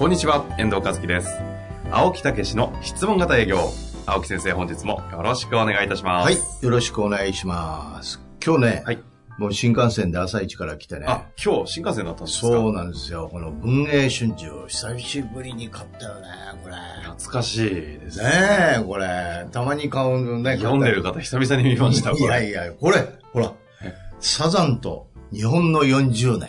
こんにちは、遠藤和樹です。青木武の質問型営業。青木先生、本日もよろしくお願いいたします。はい、よろしくお願いします。今日ね、はいもう新幹線で朝一から来てね。あ、今日新幹線だったんですか？そうなんですよ。この文藝春秋、久しぶりに買ったよね、これ。懐かしいです。ねえ、これ。たまに買うね。読んでる方久々に見ました、こいやれ。いや、これ、ほらえ。サザンと日本の40年。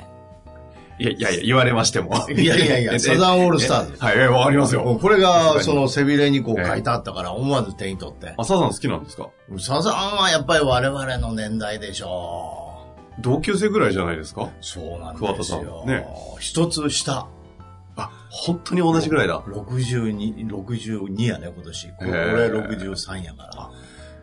いやいやいや、言われましても。いやいやいやえサザンオールスターズえはい、えわかりますよ。これがその背びれにこうええ書いてあったから、思わず手に取って。あ、サザン好きなんですか？サザンはやっぱり我々の年代でしょ同級生ぐらいじゃないですか？う。そうなん桑田さですよ。んね一つ下。あ、本当に同じぐらいだ。62、62やね、今年。これへえ63やから。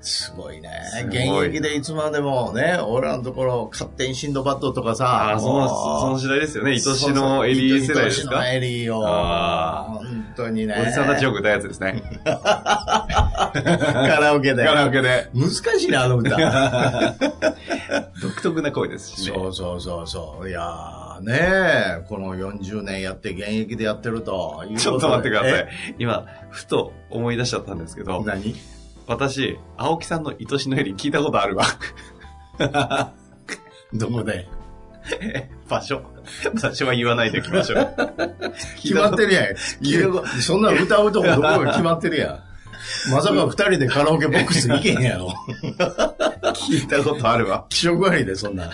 すごいねす。ごい現役でいつまでもね、俺らのところ、勝手にシンドバッドとかさ。あ、その、その時代ですよね。愛しのエリー世代ですか？愛しのエリーを。本当にね。おじさんたちよく歌うやつですね。カラオケで。カラオケで。難しいね、あの歌。独特な声ですしね。そうそうそうそう。いやーねこの40年やって現役でやってると。ちょっと待ってくださいえ？今、ふと思い出しちゃったんですけど、何？私、青木さんの愛しのエリ聞いたことあるわ。どこで？場所。場所は言わないでおきましょう。決まってるやん。そんな歌うとこどこが決まってるやん。まさか二人でカラオケボックス行けへんやろ。聞いたことあるわ。気色悪いで、そんな。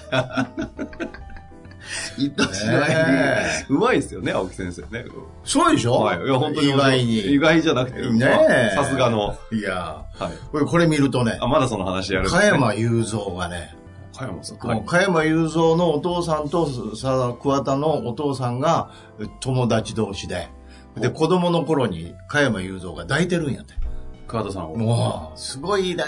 愛しのエリねうまいですよね、青木先生ね。そうでしょ？はい。いや、本当に。意外に。意外じゃなくて、ねさすがの。いやはい。これ見るとねあ、、まだその話やるね。加山雄三がね、加山さん。はい。加山雄三のお父さんとさ桑田のお父さんが友達同士で、で、子供の頃に加山雄三が抱いてるんやって。桑田さんを。もう、すごいね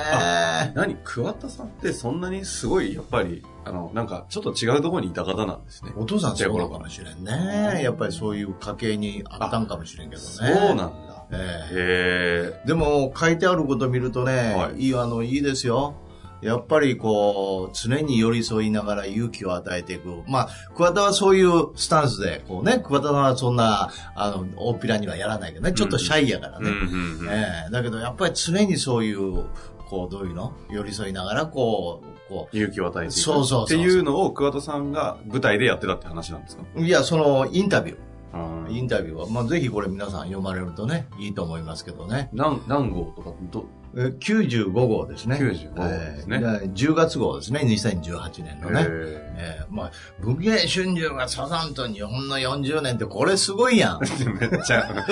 何？桑田さんってそんなにすごい、やっぱり、あの、なんか、ちょっと違うところにいた方なんですね。お父さんそうかもしれんね。やっぱりそういう家系にあったんかもしれんけどね。そうなんだ。ええへでも、書いてあること見るとね、はいい、い、あの、いいですよ。やっぱりこう、常に寄り添いながら勇気を与えていく。まあ、桑田はそういうスタンスで、こうね、桑田はそんな、あの、大っぴらにはやらないけどね、ちょっとシャイやからね。ええだけど、やっぱり常にそういう、こう、どういうの寄り添いながら、こう、こ勇気を与えていく。そうそうそうっていうのを桑田さんが舞台でやってたって話なんですか？う、いや、その、インタビュー。うん。インタビューは、まあ、ぜひこれ皆さん読まれるとね、いいと思いますけどね。何、何号とか、ど、え95号ですね。95号ですね。えー10月号ですね、2018年のね。へえーまあ、文芸春秋がサザンと日本の40年ってこれすごいやん。え めっちゃ、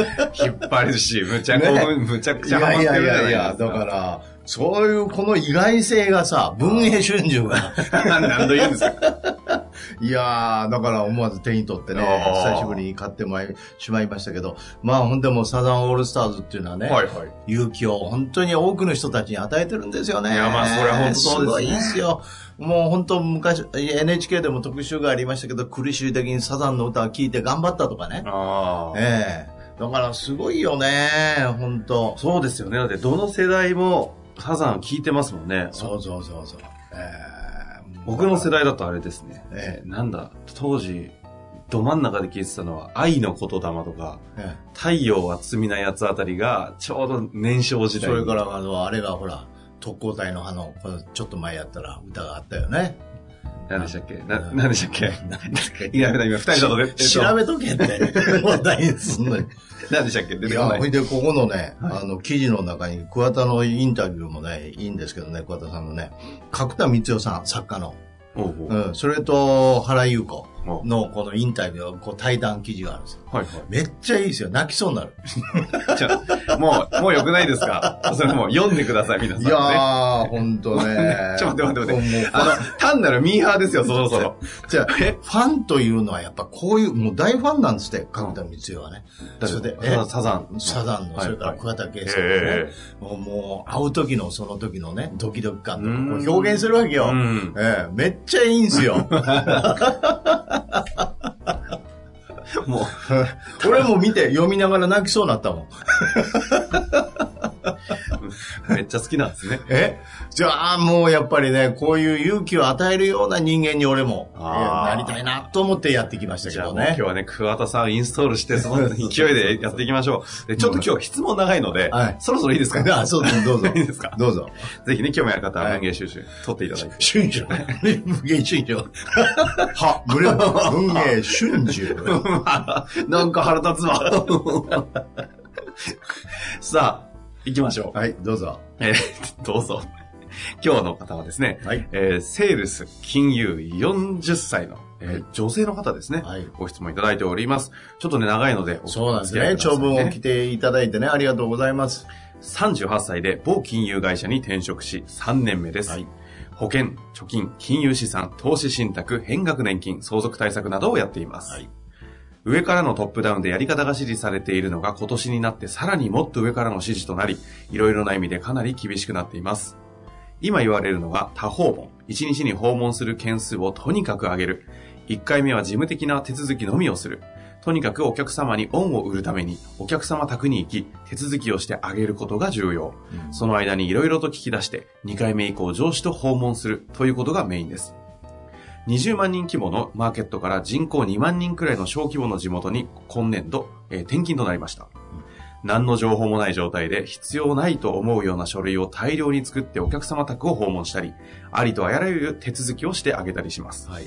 引っ張るし、むちゃこ、ね。むちゃくいちゃハマってるいやいやいや、だから、そういうこの意外性がさ、文芸春秋が、何度言うんですか？いやー、だから思わず手に取ってね、久しぶりに買ってまいしまいましたけど、まあほんでもうサザンオールスターズっていうのはね、はいはい。勇気を本当に多くの人たちに与えてるんですよね。いやまあそれは本当そうですねすごいですよ。もう本当昔、NHK でも特集がありましたけど、苦しい時にサザンの歌を聴いて頑張ったとかね。ああ。ええだからすごいよね、本当そうですよね。だってどの世代もサザン聞いてますもんね。そうそうそうそう。ええ僕の世代だとあれですね。えなんだ、当時、ど真ん中で聞いてたのは、愛の言霊とか、ええ太陽は罪なやつあたりが、ちょうど年少え時代に。それからあの、あれがほら、特攻隊の葉の、このちょっと前やったら歌があったよね。何でしたっけ？な、うん何でしたっけ？いや、今二人だとっと調べとけって。問題にすんのに。何でしたっけ？出てこない。ほいで、ここのね、あの、記事の中に、桑田のインタビューもね、いいんですけどね、桑田さんのね、角田光代さん、作家の。おうおううん、それと、原優子。のこのインタビュー、こう対談記事があるんですよ。はいはい。めっちゃいいですよ。泣きそうになる。じゃあもう、もう良くないですか？それもう読んでください、皆さん、ね。いやー、ほんとね。ちょっと待って待って待って。あの、単なるミーハーですよ、そろそろ。じゃあ、ファンというのはやっぱこういう、もう大ファンなんですって、角田光代はね。それで、え？サザン。サザンの、はいそれから桑田佳祐のねえ、もうもう会う時のその時のね、ドキドキ感とか表現するわけよ。うんええめっちゃいいんすよ。もう、俺も見て読みながら泣きそうになったもん。めっちゃ好きなんですね。え？じゃあもうやっぱりね、こういう勇気を与えるような人間に俺も、なりたいなと思ってやってきましたけどねじゃあもう今日。はね、桑田さんインストールして、その勢いでやっていきましょう。で、ちょっと今日質問長いので、はいそろそろいいですか？あ、そうです、どうぞ。いいですか？どうぞ。ぜひね、興味ある方ははい文芸収集取っていただいて。春秋。文芸春秋。は、文文芸春秋。なんか腹立つわ。さあ、行きましょう。はい、どうぞ。えー どうぞ。今日の方はですね、はい。えーセールス金融40歳の、えー女性の方ですね、はいご質問いただいております。ちょっとね、長いのでお、そうなんですね。長文を来ていただいてね、ありがとうございます。38歳で某金融会社に転職し3年目です。はい保険、貯金、金融資産、投資信託、変額年金、相続対策などをやっています。はい上からのトップダウンでやり方が指示されているのが今年になってさらにもっと上からの指示となり、いろいろな意味でかなり厳しくなっています。今言われるのが多訪問。1日に訪問する件数をとにかく上げる。1回目は事務的な手続きのみをする。とにかくお客様に恩を売るために、お客様宅に行き、手続きをしてあげることが重要。その間にいろいろと聞き出して、2回目以降上司と訪問するということがメインです。20万人規模のマーケットから人口2万人くらいの小規模の地元に今年度、えー転勤となりました。何の情報もない状態で必要ないと思うような書類を大量に作ってお客様宅を訪問したり、ありとあらゆる手続きをしてあげたりします。はい。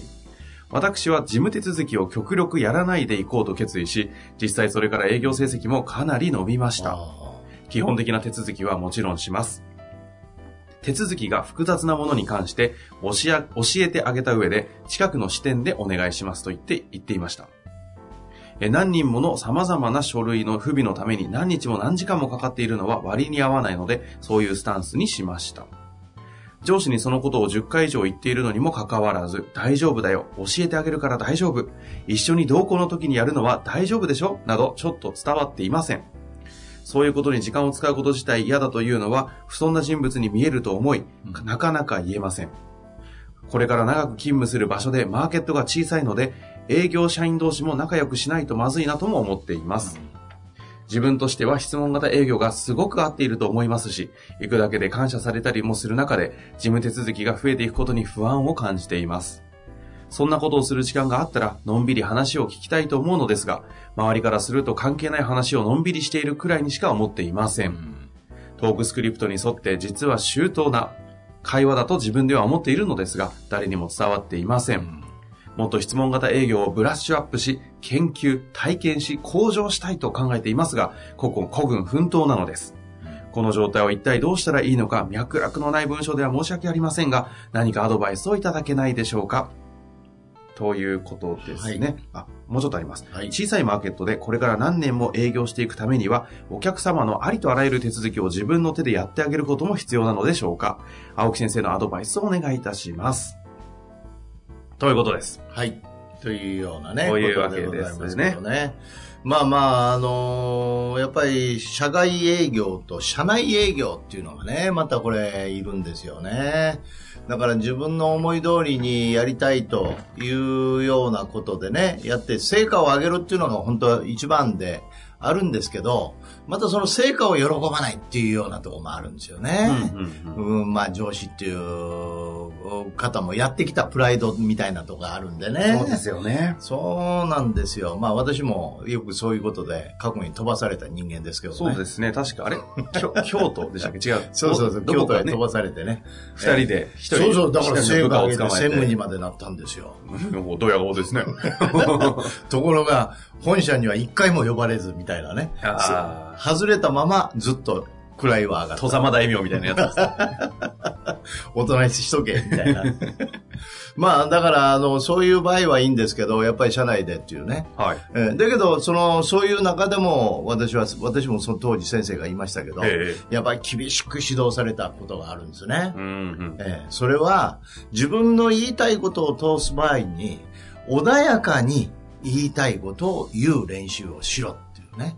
私は事務手続きを極力やらないでいこうと決意し、実際それから営業成績もかなり伸びました。あ基本的な手続きはもちろんします。手続きが複雑なものに関して教えてあげた上で近くの支店でお願いしますと言って言っていました。何人もの様々な書類の不備のために何日も何時間もかかっているのは割に合わないので、そういうスタンスにしました。上司にそのことを10回以上言っているのにもかかわらず、大丈夫だよ、教えてあげるから大丈夫、一緒に同行の時にやるのは大丈夫でしょ？など、ちょっと伝わっていません。そういうことに時間を使うこと自体嫌だというのは、不遜な人物に見えると思い、なかなか言えません。これから長く勤務する場所でマーケットが小さいので、営業社員同士も仲良くしないとまずいなとも思っています。自分としては質問型営業がすごく合っていると思いますし、行くだけで感謝されたりもする中で、事務手続きが増えていくことに不安を感じています。そんなことをする時間があったら、のんびり話を聞きたいと思うのですが、周りからすると関係ない話をのんびりしているくらいにしか思っていません。トークスクリプトに沿って実は周到な会話だと自分では思っているのですが、誰にも伝わっていません。もっと質問型営業をブラッシュアップし、研究、体験し、向上したいと考えていますが、古今古軍奮闘なのです。この状態を一体どうしたらいいのか、脈絡のない文章では申し訳ありませんが、何かアドバイスをいただけないでしょうかということですね。あ、もうちょっとあります。はい小さいマーケットでこれから何年も営業していくためには、お客様のありとあらゆる手続きを自分の手でやってあげることも必要なのでしょうか青木先生のアドバイスをお願いいたします。ということです。はい。というようなね。こういうわけですねね。まあまあ、あのーやっぱり、社外営業と社内営業っていうのがね、またこれ、いるんですよね。だから自分の思い通りにやりたいというようなことでね、やって成果を上げるっていうのが本当は一番であるんですけど、またその成果を喜ばないっていうようなところもあるんですよね。うんうんうんうん、まあ上司っていう方もやってきたプライドみたいなとこがあるんでね。そうですよね。そうなんですよ。まあ私もよくそういうことで過去に飛ばされた人間ですけどね。そうですね。確か、あれ？京京都でしたっけ？違う。そうそうそう。ね京都へ飛、ばされてね。二人で、一人そうそう。だから一人の部下を成果を上げて捕まえて。専務にまでなったんですよ。もうドヤ顔ですね。ところが、本社には一回も呼ばれずみたいなね。あ外れたままずっと位は上がった。戸様大名みたいなやつです。お となししとけ、みたいな。まあ、だから、あの、そういう場合はいいんですけど、やっぱり社内でっていうね。はい。えーだけど、その、そういう中でも、私は、私もその当時先生が言いましたけど、えやっぱり厳しく指導されたことがあるんですね。うんうん。えーそれは、自分の言いたいことを通す場合に、穏やかに言いたいことを言う練習をしろっていうね。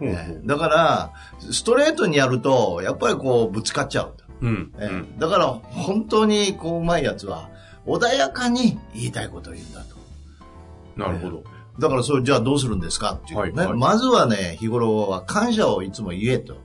えーだから、ストレートにやると、やっぱりこう、ぶつかっちゃうと。うん。えーうん。だから、本当にこう、うまいやつは、穏やかに言いたいことを言うんだと。なるほど。だから、それじゃあどうするんですかっていうね。はいはいまずはね、日頃は感謝をいつも言えと。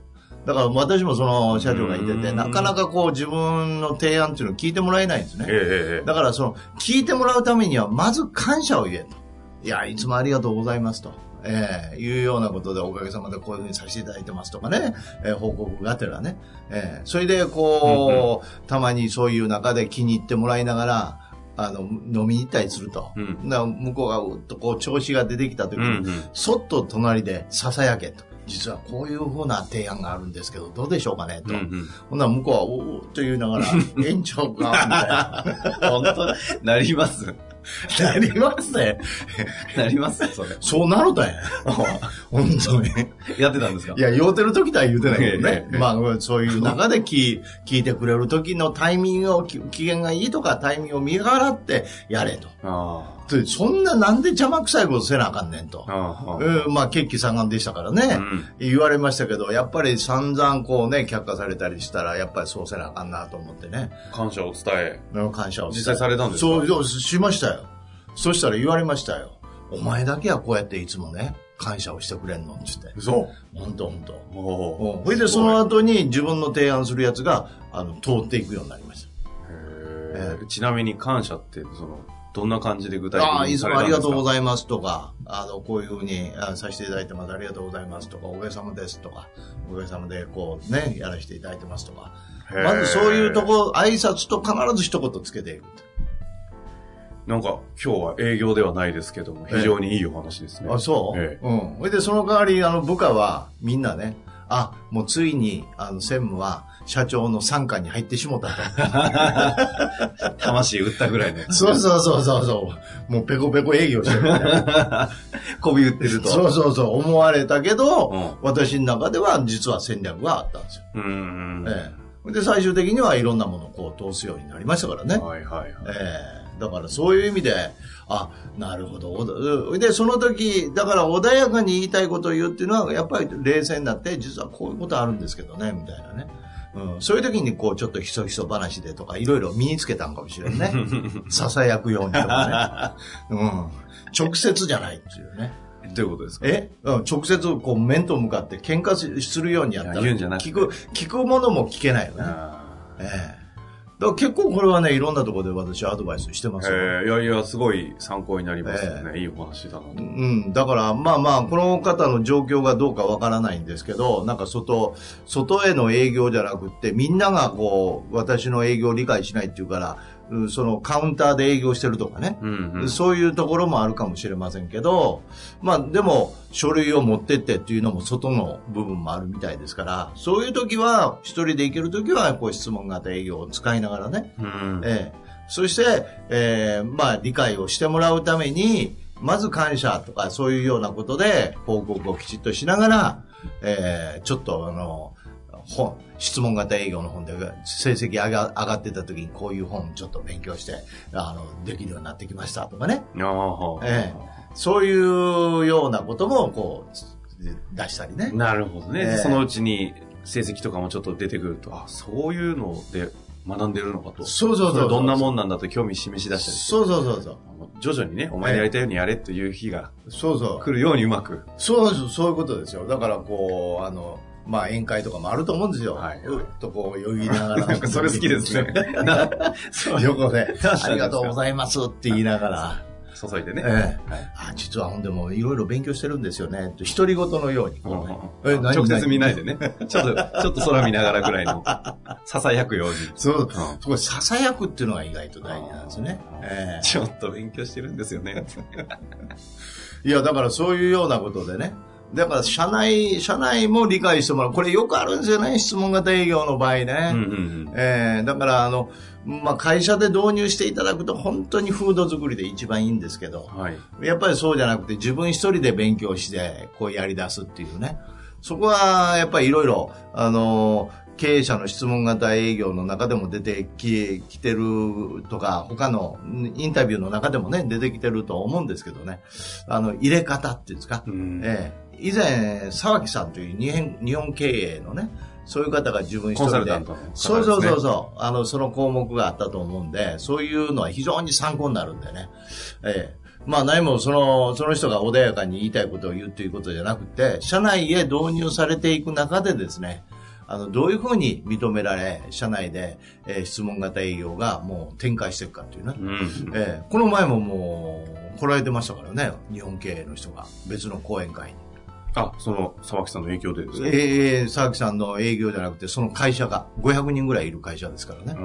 だから私もその社長が言ってて、うんなかなかこう自分の提案っていうのを聞いてもらえないんですね。ええええ。だからその、聞いてもらうためには、まず感謝を言えと。いや、いつもありがとうございますと。ええいうようなことでおかげさまでこういうふうにさせていただいてますとかね、えー報告がてらね。ええそれでこう、たまにそういう中で気に入ってもらいながら、あの、飲みに行ったりすると。うん向こうがうっとこう調子が出てきた時に、うんうん。そっと隣で囁けと。実はこういうふうな提案があるんですけど、どうでしょうかねと。うんうん。ほんなら向こうは、おおと言いながら、園長か、みたいな。本当なります。なりますね。なりますそれ。そうなるたんや。本当に。やってたんですか？いや、酔うてる時とは言うてないけどねえ。えまあ、そういう中で聞聞いてくれる時のタイミングを、き機嫌がいいとかタイミングを見計らってやれと。あでそんななんで邪魔くさいことせなあかんねんとあ。。ああ。うん、まあ、血気盛んでしたからね、うん言われましたけど、やっぱり散々こうね、却下されたりしたら、やっぱりそうせなあかんなと思ってね、感謝を伝え。うん感謝を実際されたんですか？そう、しましたよ。そしたら言われましたよ。お前だけはこうやっていつもね、感謝をしてくれんのって言って。そう。ほんとほんと。おお。それでその後に自分の提案するやつが、あの、通っていくようになりましへえちなみに感謝って、その、どんな感じで具体た。ああ、的にいつもありがとうごいざいますとか、あの、こういうふうにあさせていただいてます。ありがとうございますとか、おかげさまですとか、おかげさまでこうね、やらせていただいてますとか。まずそういうとこ、挨拶と必ず一言つけていく。なんか、今日は営業ではないですけども、非常にいいお話ですね。あ、そう、ええうん。それで、その代わり、あの、部下は、みんなね、あ、もうついに、あの、専務は、社長の参加に入ってしもた 魂売ったぐらいの。と。そうそうそうそうそう。もうペコペコ営業してるみたいな。こび売ってると。そうそうそう、思われたけど、うん私の中では実は戦略があったんですよ。うんうん。ええ。で、最終的にはいろんなものをこう通すようになりましたからね。はいはいはい。ええだからそういう意味で、あ、なるほど。で、その時、だから穏やかに言いたいことを言うっていうのは、やっぱり冷静になって、実はこういうことあるんですけどね、みたいなね。うん、そういう時にこう、ちょっとひそひそ話でとか、いろいろ身につけたんかもしれんね。囁くようにとかね。うん。直接じゃないっていうね。どういうことですか？え、うん、直接こう面と向かって喧嘩すするようにやったら聞く、聞くものも聞けないよね。あええだから結構これはね、いろんなところで私アドバイスしてますよ。えいやいや、すごい参考になりますよね。いいお話だなと。うん、だから、まあまあ、この方の状況がどうかわからないんですけど、なんか外、外への営業じゃなくって、みんながこう、私の営業を理解しないっていうから、うんそのカウンターで営業してるとかね、うんうん。そういうところもあるかもしれませんけど、まあでも、書類を持ってってっていうのも外の部分もあるみたいですから、そういう時は、一人で行ける時は、こう質問型営業を使いながらね、うん。ええ、そして、ええまあ、理解をしてもらうために、まず感謝とかそういうようなことで報告をきちっとしながら、ええちょっとあの、本、質問型営業の本で成績上が上がってた時にこういう本ちょっと勉強して、あの、できるようになってきましたとかね。ああ、えそういうようなこともこう、出したりね。なるほどね、ええそのうちに成績とかもちょっと出てくると、あ、そういうので学んでるのかと。そうそうそうれどんなもんなんだと興味示し出したり。そうそうそうそう。徐々にね、お前のやりたいようにやれという日がそうそう。来るようにうまく。そうそう、そういうことですよ。だからこう、あの、まあ宴会とかもあると思うんですよ。はいうっとこう、よぎりながら。なんかそれ好きですね。そう、横で、ありがとうございますって言いながら、注いでね。ええはいあ、実はほんでもいろいろ勉強してるんですよね、と独り言のように直接見ないでね。ちょっと、ちょっと空見ながらぐらいの、囁くように。そう、んそこ囁くっていうのが意外と大事なんですね。ええちょっと勉強してるんですよね。いや、だからそういうようなことでね。だから、社内、社内も理解してもらう。これよくあるんですよね、質問型営業の場合ね。うんうんうん。えーだから、あの、まあ、会社で導入していただくと本当に風土作りで一番いいんですけど、はい。やっぱりそうじゃなくて自分一人で勉強して、こうやり出すっていうね。そこは、やっぱりいろいろ、あの、経営者の質問型営業の中でも出てききてるとか、他のインタビューの中でもね、出てきてると思うんですけどね。あの、入れ方っていうんですか。うんええ以前、沢木さんという日本日本経営のね、そういう方が自分一人でですねそうそうそうそう、あの、その項目があったと思うんで、そういうのは非常に参考になるんでね。ええまあ何もその、その人が穏やかに言いたいことを言うということじゃなくて、社内へ導入されていく中でですね、あの、どういうふうに認められ、社内で、えー質問型営業がもう展開していくかっていうね。うん。ええこの前ももう、来られてましたからね、日本経営の人が、別の講演会に。あ、その、沢木さんの影響でですね。ええ沢木さんの営業じゃなくて、その会社が、500人ぐらいいる会社ですからね。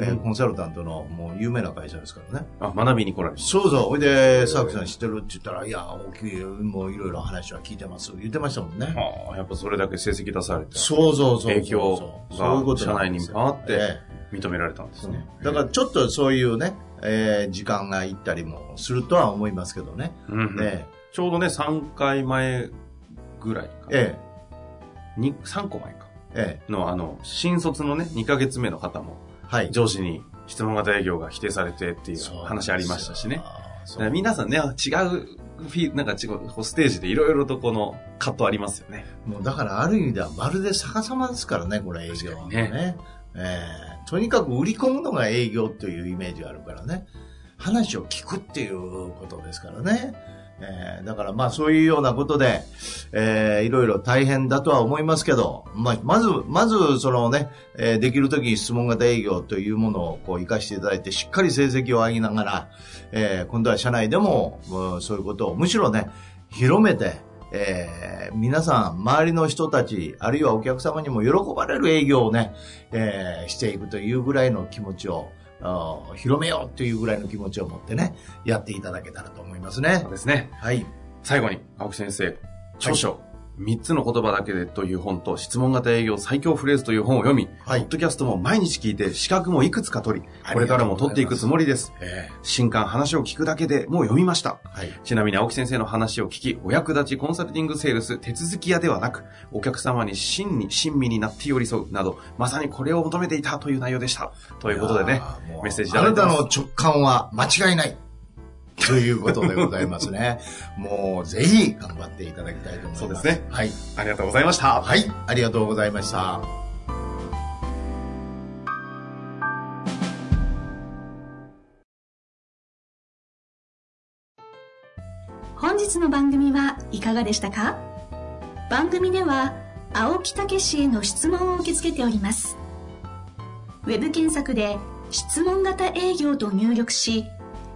ええコンサルタントのもう有名な会社ですからね。あ、学びに来られた。そうそう。ほいで、沢木さん知ってるって言ったら、いや、大きい、もういろいろ話は聞いてます。言ってましたもんね。ああ、やっぱそれだけ成績出されて、そうそうそうそう。影響そういうことが社内に回ってええ認められたんですね。だからちょっとそういうね、えー時間がいったりもするとは思いますけどね。うんうんえちょうどね、3回前ぐらいかええに3個前か。ええの、あの、新卒のね、2ヶ月目の方も、えはい。上司に質問型営業が否定されてっていう話ありましたしね。。皆さんね、違うフィ、なんか違う、ステージでいろいろとこの葛藤ありますよね。もうだからある意味ではまるで逆さまですからね、これ営業は確かにね。ええとにかく売り込むのが営業というイメージがあるからね。話を聞くっていうことですからね。えーだからまあそういうようなことで、えーいろいろ大変だとは思いますけど、まあ、まず、まずそのね、えーできるときに質問型営業というものをこう活かしていただいて、しっかり成績を上げながら、えー今度は社内でも、もうそういうことをむしろね、広めて、えー皆さん、周りの人たち、あるいはお客様にも喜ばれる営業をね、えーしていくというぐらいの気持ちを、広めようというぐらいの気持ちを持ってね、やっていただけたらと思いますねそう。ですね。はい。最後に、青木先生、著書、3つの言葉だけでという本と、質問型営業最強フレーズという本を読み、はいポッドキャストも毎日聞いて、資格もいくつか取り、これからも取っていくつもりです。え新刊話を聞くだけでもう読みました。ーはい。ちなみに青木先生の話を聞き、お役立ちコンサルティングセールス手続き屋ではなく、お客様に真に親身になって寄り添うなど、まさにこれを求めていたという内容でした。ということでねメッセージいただいてますあなたの直感は間違いない。ということでございますね。もうぜひ頑張っていただきたいと思います。そうですねはい。ありがとうございました。はい。ありがとうございました。本日の番組はいかがでしたか？番組では青木武氏への質問を受け付けておりますウェブ検索で「質問型営業」と入力し